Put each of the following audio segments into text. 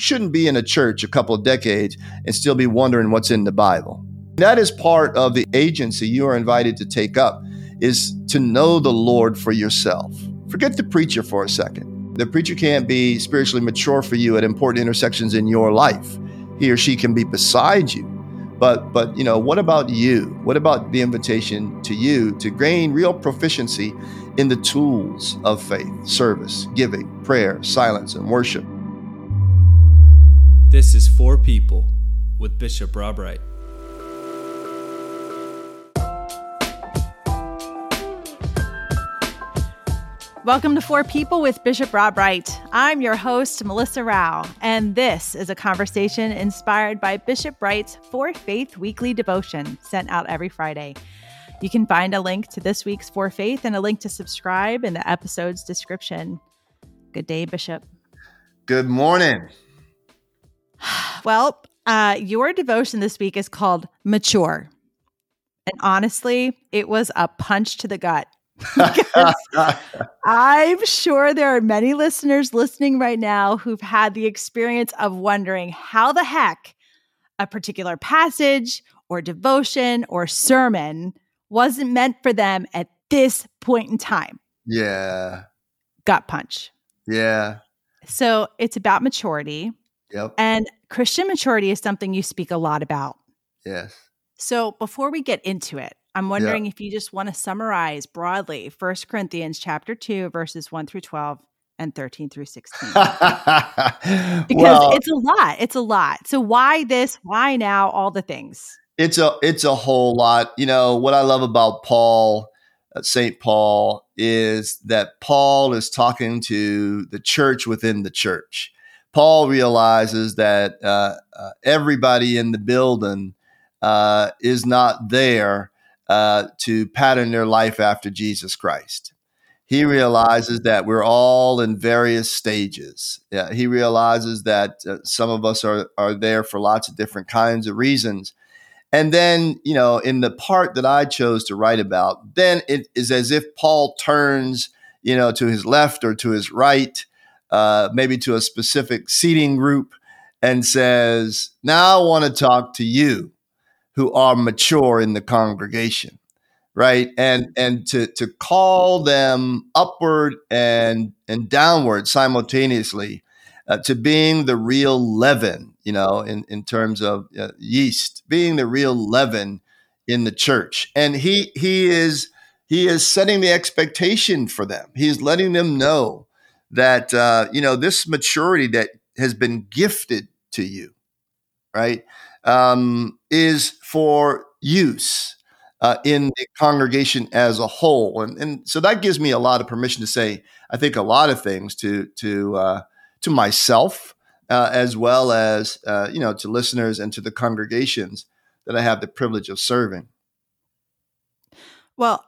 shouldn't be in a church a couple of decades and still be wondering what's in the Bible. That is part of the agency you are invited to take up is to know the Lord for yourself. Forget the preacher for a second. The preacher can't be spiritually mature for you at important intersections in your life. He or she can be beside you. But but you know, what about you? What about the invitation to you to gain real proficiency in the tools of faith, service, giving, prayer, silence, and worship? This is For People with Bishop Rob Wright. Welcome to For People with Bishop Rob Wright. I'm your host, Melissa Rao, and this is a conversation inspired by Bishop Wright's For Faith weekly devotion sent out every Friday. You can find a link to this week's For Faith and a link to subscribe in the episode's description. Good day, Bishop. Good morning. Well, uh, your devotion this week is called Mature. And honestly, it was a punch to the gut. I'm sure there are many listeners listening right now who've had the experience of wondering how the heck a particular passage or devotion or sermon wasn't meant for them at this point in time. Yeah. Gut punch. Yeah. So it's about maturity. Yep. And Christian maturity is something you speak a lot about. Yes. So before we get into it, I'm wondering yeah. if you just want to summarize broadly 1 Corinthians chapter 2 verses 1 through 12 and 13 through 16. because well, it's a lot. It's a lot. So why this? Why now? All the things. It's a it's a whole lot. You know, what I love about Paul uh, St. Paul is that Paul is talking to the church within the church. Paul realizes that uh, uh, everybody in the building uh, is not there uh, to pattern their life after Jesus Christ. He realizes that we're all in various stages. Yeah, he realizes that uh, some of us are, are there for lots of different kinds of reasons. And then, you know, in the part that I chose to write about, then it is as if Paul turns, you know, to his left or to his right, uh, maybe to a specific seating group, and says, Now I want to talk to you who are mature in the congregation right? And and to to call them upward and and downward simultaneously uh, to being the real leaven you know in in terms of uh, yeast being the real leaven in the church. And he he is he is setting the expectation for them. He's letting them know that uh, you know this maturity that has been gifted to you right um, is for use uh, in the congregation as a whole. And, and so that gives me a lot of permission to say, I think a lot of things to, to, uh, to myself, uh, as well as, uh, you know, to listeners and to the congregations that I have the privilege of serving. Well,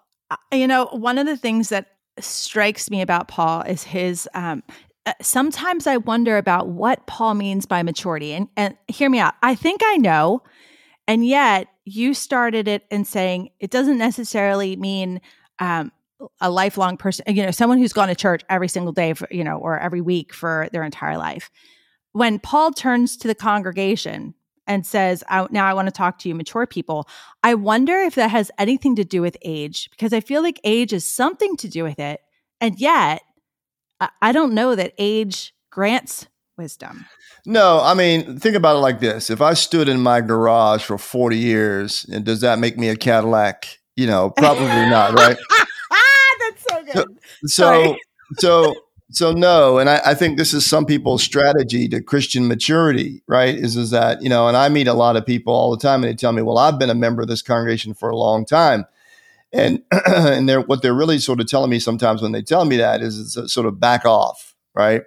you know, one of the things that strikes me about Paul is his um, uh, sometimes I wonder about what Paul means by maturity. And, and hear me out. I think I know. And yet you started it in saying it doesn't necessarily mean um, a lifelong person, you know, someone who's gone to church every single day, for, you know, or every week for their entire life. When Paul turns to the congregation and says, Now I want to talk to you, mature people, I wonder if that has anything to do with age, because I feel like age is something to do with it. And yet, I don't know that age grants wisdom. No, I mean, think about it like this. If I stood in my garage for 40 years, and does that make me a Cadillac? You know, probably not, right? That's so good. So, so, so, so, no. And I, I, think this is some people's strategy to Christian maturity, right? Is, is that, you know, and I meet a lot of people all the time and they tell me, well, I've been a member of this congregation for a long time and and they're what they're really sort of telling me sometimes when they tell me that is it's sort of back off, right?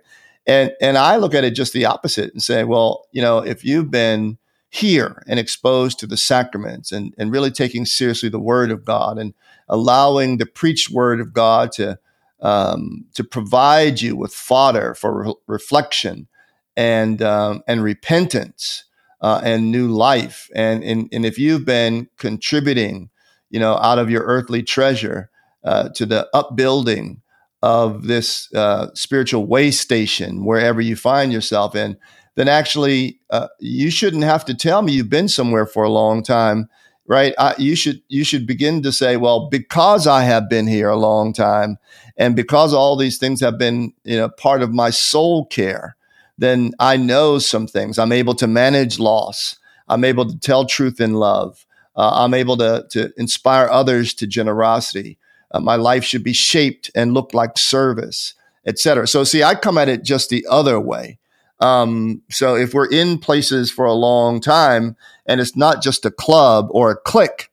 And and I look at it just the opposite and say, well, you know, if you've been here and exposed to the sacraments and and really taking seriously the Word of God and allowing the preached Word of God to um, to provide you with fodder for re- reflection and um, and repentance uh, and new life, and, and and if you've been contributing you know, out of your earthly treasure uh, to the upbuilding of this uh, spiritual way station wherever you find yourself in. then actually uh, you shouldn't have to tell me you've been somewhere for a long time, right? I, you should you should begin to say, well, because I have been here a long time, and because all these things have been you know part of my soul care, then I know some things. I'm able to manage loss. I'm able to tell truth in love. Uh, I'm able to to inspire others to generosity. Uh, my life should be shaped and look like service, etc. So, see, I come at it just the other way. Um, so, if we're in places for a long time and it's not just a club or a clique,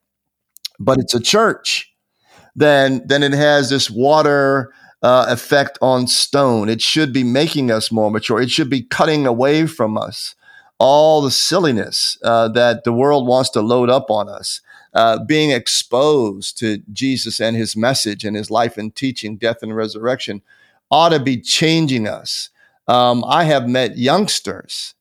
but it's a church, then then it has this water uh, effect on stone. It should be making us more mature. It should be cutting away from us all the silliness uh, that the world wants to load up on us uh, being exposed to Jesus and his message and his life and teaching, death and resurrection, ought to be changing us. Um, I have met youngsters,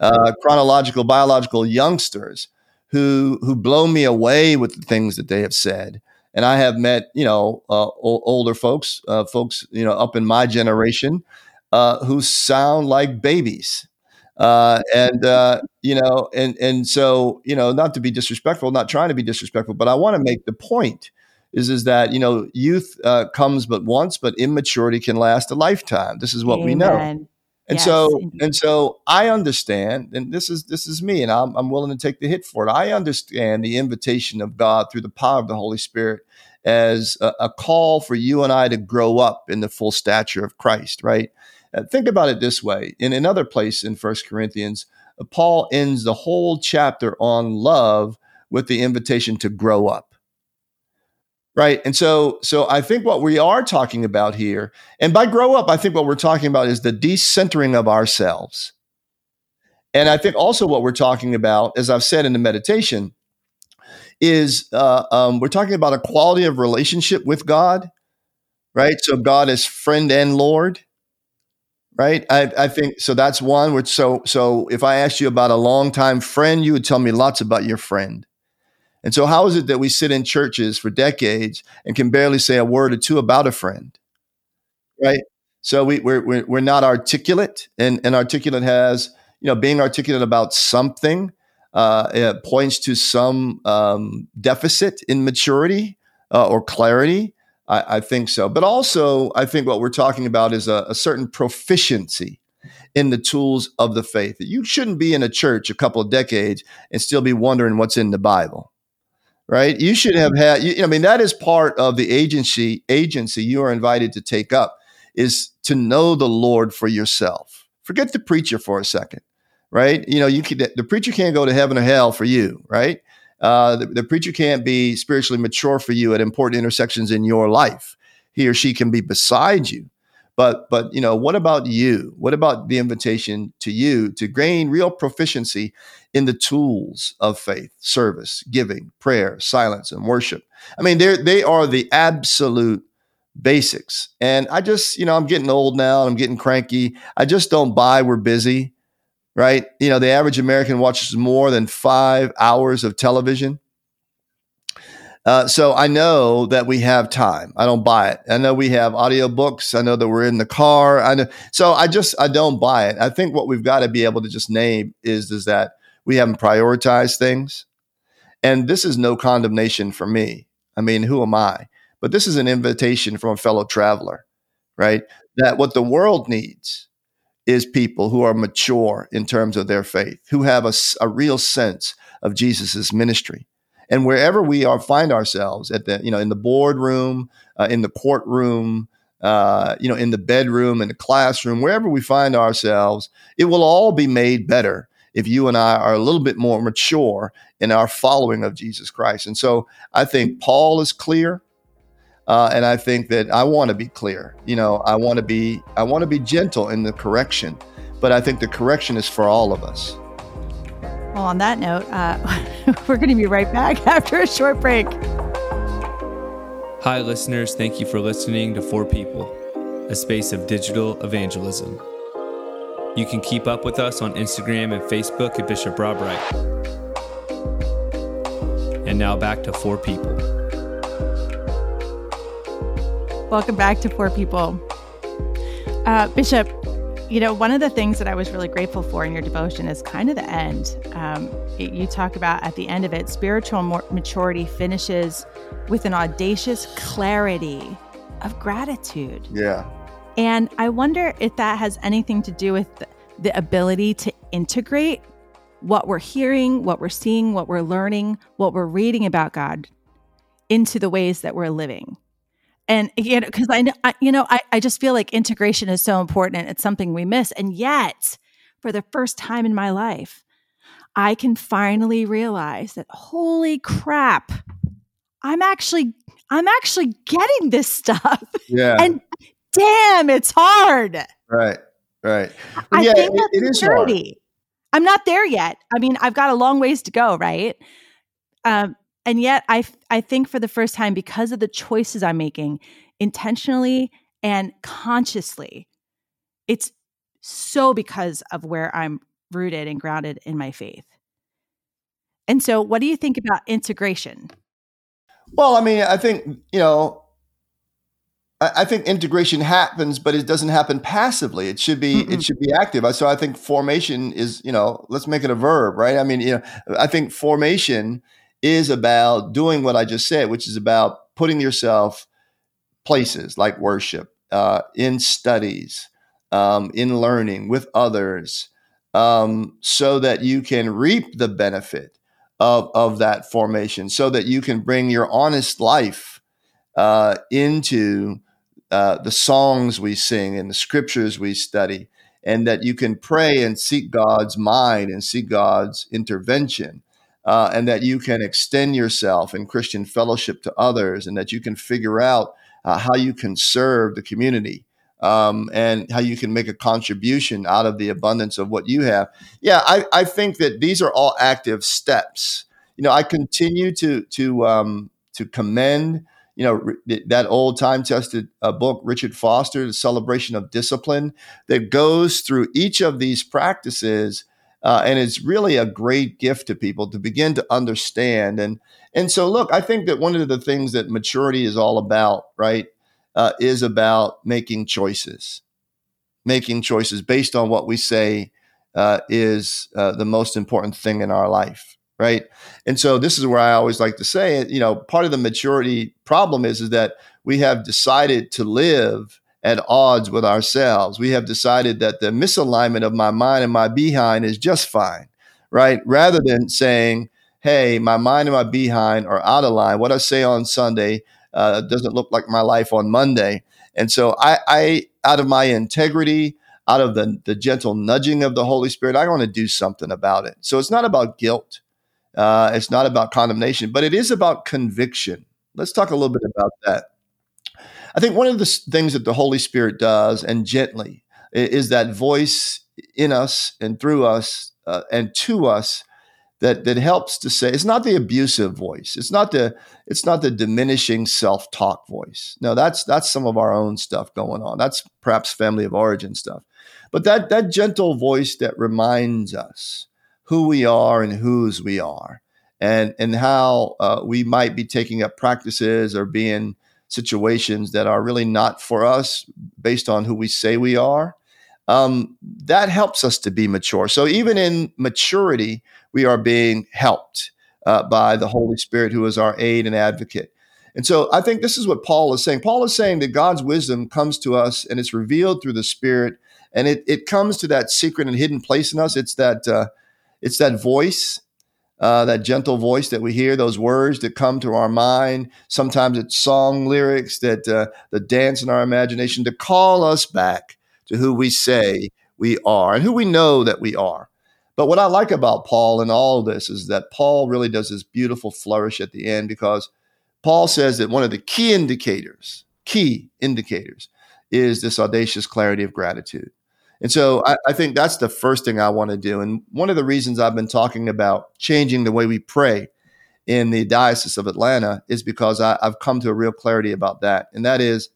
uh, chronological, biological youngsters, who who blow me away with the things that they have said. And I have met, you know, uh, o- older folks, uh, folks, you know, up in my generation, uh, who sound like babies. Uh, and uh, you know, and and so you know, not to be disrespectful, not trying to be disrespectful, but I want to make the point is is that you know, youth uh, comes but once, but immaturity can last a lifetime. This is what Amen. we know. And yes, so indeed. and so I understand, and this is this is me, and I'm I'm willing to take the hit for it. I understand the invitation of God through the power of the Holy Spirit as a, a call for you and I to grow up in the full stature of Christ, right? Uh, think about it this way. In another place in First Corinthians, uh, Paul ends the whole chapter on love with the invitation to grow up. Right. And so so I think what we are talking about here, and by grow up, I think what we're talking about is the decentering of ourselves. And I think also what we're talking about, as I've said in the meditation, is uh, um, we're talking about a quality of relationship with God, right? So God is friend and Lord right? I, I think so. That's one. Which so so if I asked you about a longtime friend, you would tell me lots about your friend. And so, how is it that we sit in churches for decades and can barely say a word or two about a friend, right? So we, we're, we're we're not articulate, and and articulate has you know being articulate about something uh, points to some um, deficit in maturity uh, or clarity. I, I, think so. But also, I think what we're talking about is a, a certain proficiency in the tools of the faith. You shouldn't be in a church a couple of decades and still be wondering what's in the Bible, right? You should have had. You, I mean, that is part of the agency. Agency you are invited to take up is to know the Lord for yourself. Forget the preacher for a second, right? You know, you can, the preacher can't go to heaven or hell for you, right? Uh, the, the preacher can't be spiritually mature for you at important intersections in your life. He or she can be beside you. But but you know, what about you? What about the invitation to you to gain real proficiency in the tools of faith, service, giving, prayer, silence, and worship? I mean, they they are the absolute basics. And I just, you know, I'm getting old now, and I'm getting cranky. I just don't buy we're busy right? You know, the average American watches more than five hours of television. Uh, so I know that we have time. I don't buy it. I know we have audiobooks. I know that we're in the car. I know. So I just I don't buy it. I think what we've got to be able to just name is is that we haven't prioritized things. And this is no condemnation for me. I mean, who am I? But this is an invitation from a fellow traveler, right? That what the world needs is people who are mature in terms of their faith, who have a, a real sense of Jesus's ministry. And wherever we are find ourselves at the, you know, in the boardroom, uh, in the courtroom, uh, you know, in the bedroom, in the classroom, wherever we find ourselves, it will all be made better if you and I are a little bit more mature in our following of Jesus Christ. And so I think Paul is clear. Uh, and I think that I want to be clear. You know, I want to be I want to be gentle in the correction, but I think the correction is for all of us. Well, on that note, uh, we're going to be right back after a short break. Hi, listeners. Thank you for listening to For People, a space of digital evangelism. You can keep up with us on Instagram and Facebook at Bishop Rob Wright. And now back to For People. Welcome back to For People. Uh, Bishop, you know, one of the things that I was really grateful for in your devotion is kind of the end. Um, it, you talk about at the end of it, spiritual maturity finishes with an audacious clarity of gratitude. Yeah. And I wonder if that has anything to do with the, the ability to integrate what we're hearing, what we're seeing, what we're learning, what we're reading about God into the ways that we're living and you know because I, I you know I, I just feel like integration is so important and it's something we miss. And yet for the first time in my life i can finally realize that holy crap i'm actually i'm actually getting this stuff. Yeah. And damn it's hard. Right right. I yeah, think it, it is hard. i'm not there yet. I mean i've got a long ways to go right? Um and yet I I think for the first time because of the choices I'm making intentionally and consciously it's so because of where I'm rooted and grounded in my faith. And so what do you think about integration? Well, I mean, I think, you know, I, think integration happens, but it doesn't happen passively. It should be Mm-mm. it should be active. So I think formation is, you know, let's make it a verb, right? I mean, you know, I think formation is about doing what I just said, which is about putting yourself places like worship, uh, in studies, um, in learning with others, um, so that you can reap the benefit of, of that formation, so that you can bring your honest life uh, into uh, the songs we sing and the scriptures we study, and that you can pray and seek God's mind and seek God's intervention uh, and that you can extend yourself in Christian fellowship to others, and that you can figure out uh, how you can serve the community um, and how you can make a contribution out of the abundance of what you have. Yeah, I, I think that these are all active steps. You know, I continue to to um, to commend you know that old time tested uh, book richard foster the celebration of discipline that goes through each of these practices uh, and it's really a great gift to people to begin to understand. And and so, look, I think that one of the things that maturity is all about, right, uh, is about making choices, making choices based on what we say uh, is uh, the most important thing in our life, right? And so, this is where I always like to say, you know, part of the maturity problem is is that we have decided to live at odds with ourselves. We have decided that the misalignment of my mind and my behind is just fine, right? Rather than saying, hey, my mind and my behind are out of line. What I say on Sunday uh, doesn't look like my life on Monday. And so I, I out of my integrity, out of the, the gentle nudging of the Holy Spirit, I want to do something about it. So it's not about guilt. Uh, it's not about condemnation, but it is about conviction. Let's talk a little bit about that. I think one of the things that the Holy Spirit does, and gently, is that voice in us and through us uh, and to us that that helps to say it's not the abusive voice. It's not the it's not the diminishing self-talk voice. No that's that's some of our own stuff going on. That's perhaps family of origin stuff. But that that gentle voice that reminds us who we are and whose we are and and how uh, we might be taking up practices or being situations that are really not for us based on who we say we are, um, that helps us to be mature. So even in maturity, we are being helped uh, by the Holy Spirit, who is our aid and advocate. And so I think this is what Paul is saying. Paul is saying that God's wisdom comes to us and it's revealed through the Spirit, and it, it comes to that secret and hidden place in us. It's that uh, it's that voice uh, that gentle voice that we hear, those words that come to our mind. Sometimes it's song lyrics that uh, that dance in our imagination to call us back to who we say we are and who we know that we are. But what I like about Paul in all this is that Paul really does this beautiful flourish at the end because Paul says that one of the key indicators, key indicators, is this audacious clarity of gratitude. And so I, I, think that's the first thing I want to do. And one of the reasons I've been talking about changing the way we pray in the Diocese of Atlanta is because I, I've come to a real clarity about that. And that is,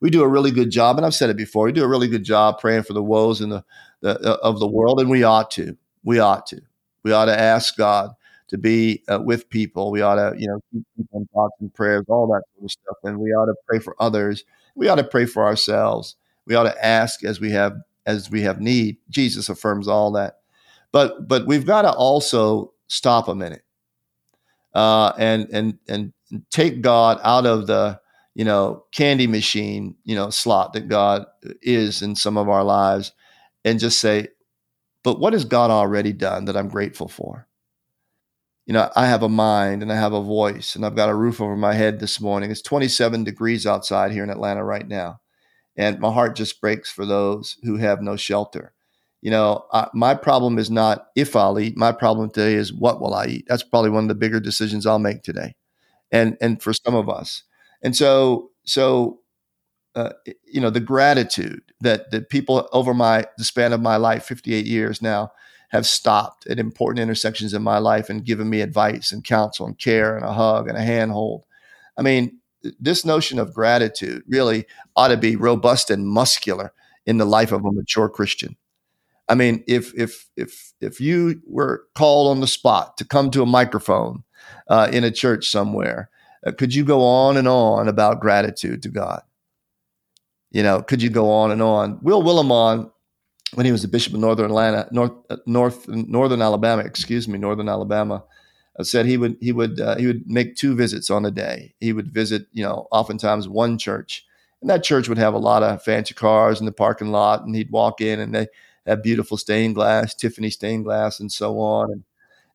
we do a really good job, and I've said it before. We do a really good job praying for the woes in the, the uh, of the world, and we ought to. We ought to. We ought to ask God to be uh, with people. We ought to, you know, keep people in thoughts and prayers, all that sort of stuff. And we ought to pray for others. We ought to pray for ourselves we ought to ask as we have as we have need. Jesus affirms all that. But but we've got to also stop a minute uh, and and and take God out of the you know candy machine you know slot that God is in some of our lives, and just say, but what has God already done that I'm grateful for? You know, I have a mind and I have a voice and I've got a roof over my head this morning. It's 27 degrees outside here in Atlanta right now. And my heart just breaks for those who have no shelter you know, I, my problem is not if I'll eat. My problem today is what will I eat. That's probably one of the bigger decisions I'll make today, and and for some of us. And so so, uh, you know, the gratitude that that people over my the span of my life, fifty eight years now, have stopped at important intersections in my life and given me advice and counsel and care and a hug and a handhold. I mean, this notion of gratitude really ought to be robust and muscular in the life of a mature Christian. I mean, if if if if you were called on the spot to come to a microphone uh, in a church somewhere, uh, could you go on and on about gratitude to God? You know, could you go on and on? Will Willimon, when he was the bishop of Northern Atlanta, North uh, North Northern Alabama, excuse me, Northern Alabama, said he would he would uh, he would make two visits on a day. He would visit, you know, oftentimes one church, and that church would have a lot of fancy cars in the parking lot, and he'd walk in and they have beautiful stained glass, Tiffany stained glass, and so on. And,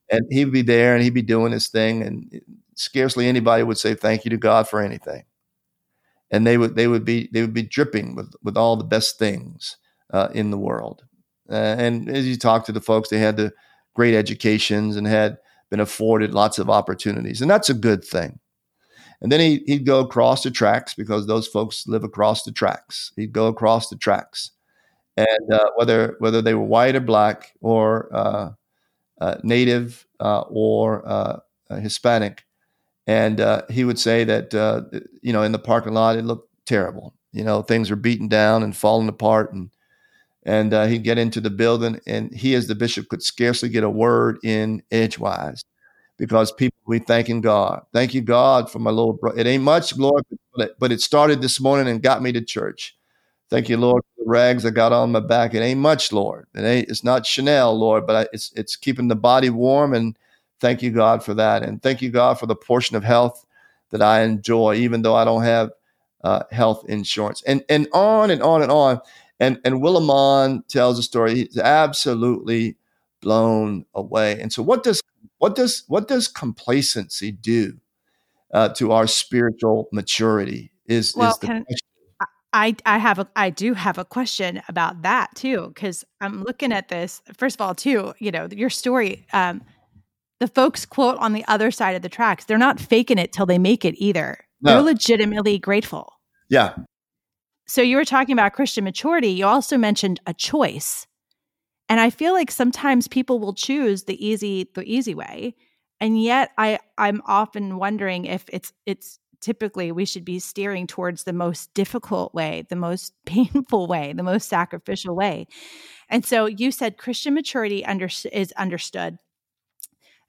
and he'd be there and he'd be doing his thing, and scarcely anybody would say thank you to God for anything. And they would they would be they would be dripping with with all the best things uh, in the world. Uh, and as you talk to the folks, they had the great educations and had been afforded lots of opportunities, and that's a good thing. And then he, he'd go across the tracks because those folks live across the tracks. He'd go across the tracks and uh, whether whether they were white or black or uh, uh, native uh, or uh, Hispanic, and uh, he would say that you know in the parking lot it looked terrible. You know things were beaten down and falling apart, and and he'd get into the building, and he as the bishop could scarcely get a word in edgewise because people be thanking God. Thank you, God, for my little brother. It ain't much, Lord, but it started this morning and got me to church. Thank you, Lord, for the rags I got on my back. It ain't much, Lord. It ain't. It's not Chanel, Lord, but I, it's it's keeping the body warm. And thank you, God, for that. And thank you, God, for the portion of health that I enjoy, even though I don't have uh, health insurance. And and on and on and on. And and Willimon tells a story. He's absolutely blown away. And so, what does what does what does complacency do uh, to our spiritual maturity? Is well, is the can. I I have a I do have a question about that too because I'm looking at this first of all too you know your story um the folks quote on the other side of the tracks they're not faking it till they make it either no. they're legitimately grateful yeah so you were talking about Christian maturity. You also mentioned a choice. And I feel like sometimes people will choose the easy the easy way. And yet I I'm often wondering if it's it's typically we should be steering towards the most difficult way, the most painful way, the most sacrificial way. And so you said Christian maturity under, is understood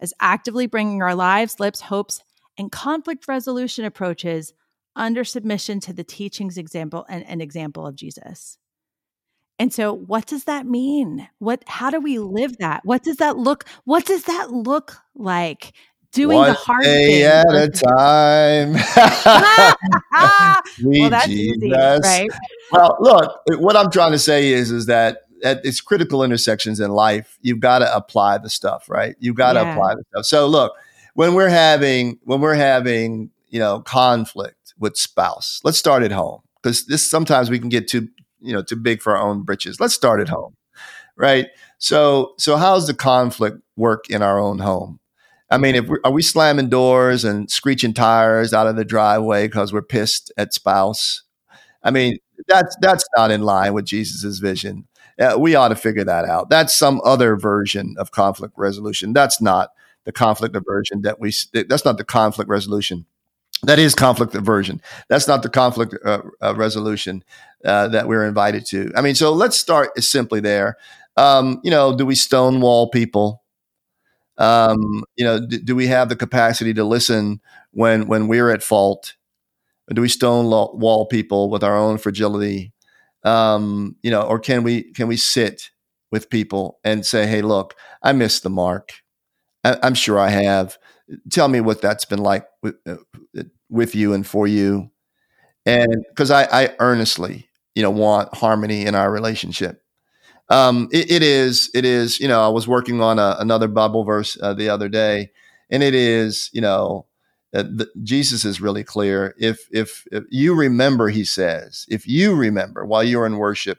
as actively bringing our lives, lips, hopes, and conflict resolution approaches under submission to the teachings example and an example of Jesus. And so what does that mean? What how do we mm. live that? What does that look what does that look like? doing One the hard day thing at a time. well, that's easy, right? Well, look, what I'm trying to say is, is that at its critical intersections in life, you've got to apply the stuff, right? You've got to yeah. apply the stuff. So, look, when we're having when we're having you know conflict with spouse, let's start at home because this sometimes we can get too you know too big for our own britches. Let's start at home, right? So, so how's the conflict work in our own home? I mean, if are we slamming doors and screeching tires out of the driveway because we're pissed at spouse? I mean, that's that's not in line with Jesus's vision. Uh, we ought to figure that out. That's some other version of conflict resolution. That's not the conflict aversion that we. That's not the conflict resolution. That is conflict aversion. That's not the conflict uh, uh, resolution uh, that we're invited to. I mean, so let's start simply there. Um, you know, do we stonewall people? Um, you know, d- do we have the capacity to listen when when we're at fault? Or do we stonewall people with our own fragility? Um, you know, or can we can we sit with people and say, "Hey, look, I missed the mark. I, am sure I have. Tell me what that's been like with, uh, with you and for you." And because I, I earnestly, you know, want harmony in our relationship. Um, it, it is, it is. You know, I was working on a, another Bible verse uh, the other day, and it is, you know, uh, the, Jesus is really clear. If, if, if you remember, he says, if you remember while you're in worship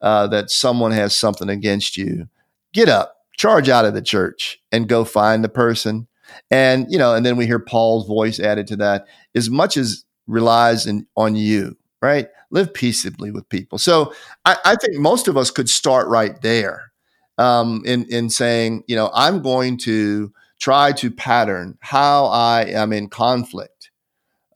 uh, that someone has something against you, get up, charge out of the church, and go find the person. And you know, and then we hear Paul's voice added to that. As much as relies in, on you, right? Live peaceably with people. So I, I think most of us could start right there um, in in saying, you know, I'm going to try to pattern how I am in conflict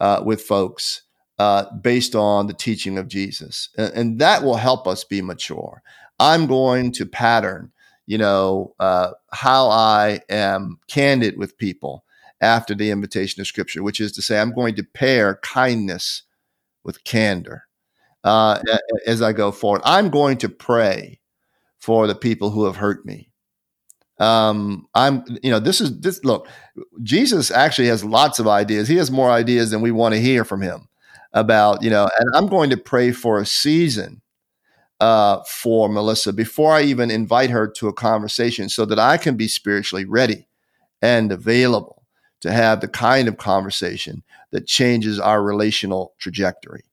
uh, with folks uh, based on the teaching of Jesus. And, and, that will help us be mature. I'm going to pattern, you know, uh, how I am candid with people after the invitation of Scripture, which is to say, I'm going to pair kindness with candor uh, as I go forward. I'm going to pray for the people who have hurt me um i'm you know this is this look jesus actually has lots of ideas he has more ideas than we want to hear from him about you know and i'm going to pray for a season uh for melissa before i even invite her to a conversation so that i can be spiritually ready and available to have the kind of conversation that changes our relational trajectory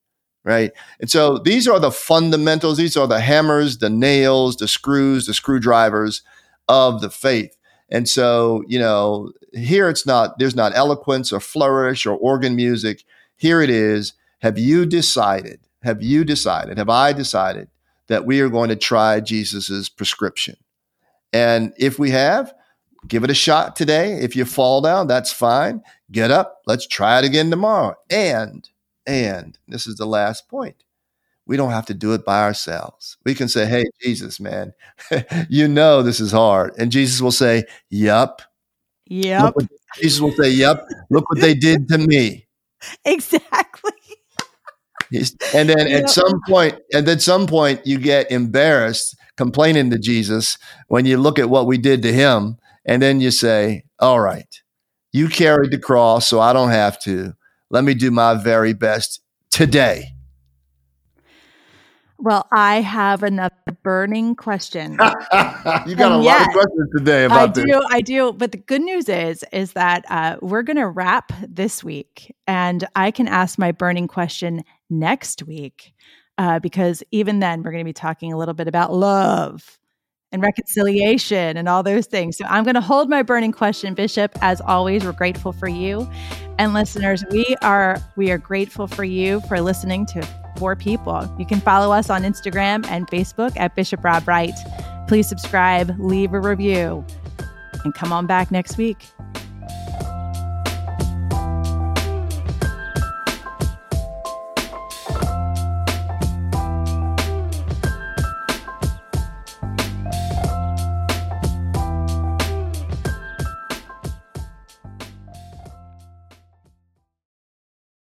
right and so these are the fundamentals these are the hammers the nails the screws the screwdrivers of the faith. And so, you know, here it's not, there's not eloquence or flourish or organ music. Here it is. Have you decided? Have you decided? Have I decided that we are going to try Jesus's prescription? And if we have, give it a shot today. If you fall down, that's fine. Get up. Let's try it again tomorrow. And, and this is the last point we don't have to do it by ourselves. We can say, Hey, Jesus, man, you know this is hard. And Jesus will say, Yup. Yep. What, Jesus will say, Yup. Look what they did to me. Exactly. And then at some point, and at some point, you get embarrassed complaining to Jesus when you look at what we did to him. And then you say, All right, you carried the cross, so I don't have to. Let me do my very best today well, I have another burning question. you got and a lot of questions today about I this. do, I do. But the good news is, is that uh, we're going to wrap this week, and I can ask my burning question next week, uh, because even then we're going to be talking a little bit about love and reconciliation and all those things. So I'm going to hold my burning question, Bishop. As always, we're grateful for you, and listeners, we are we are grateful for you for listening to for people. You can follow us on Instagram and Facebook at Bishop Rob Wright. Please subscribe, leave a review, and come on back next week.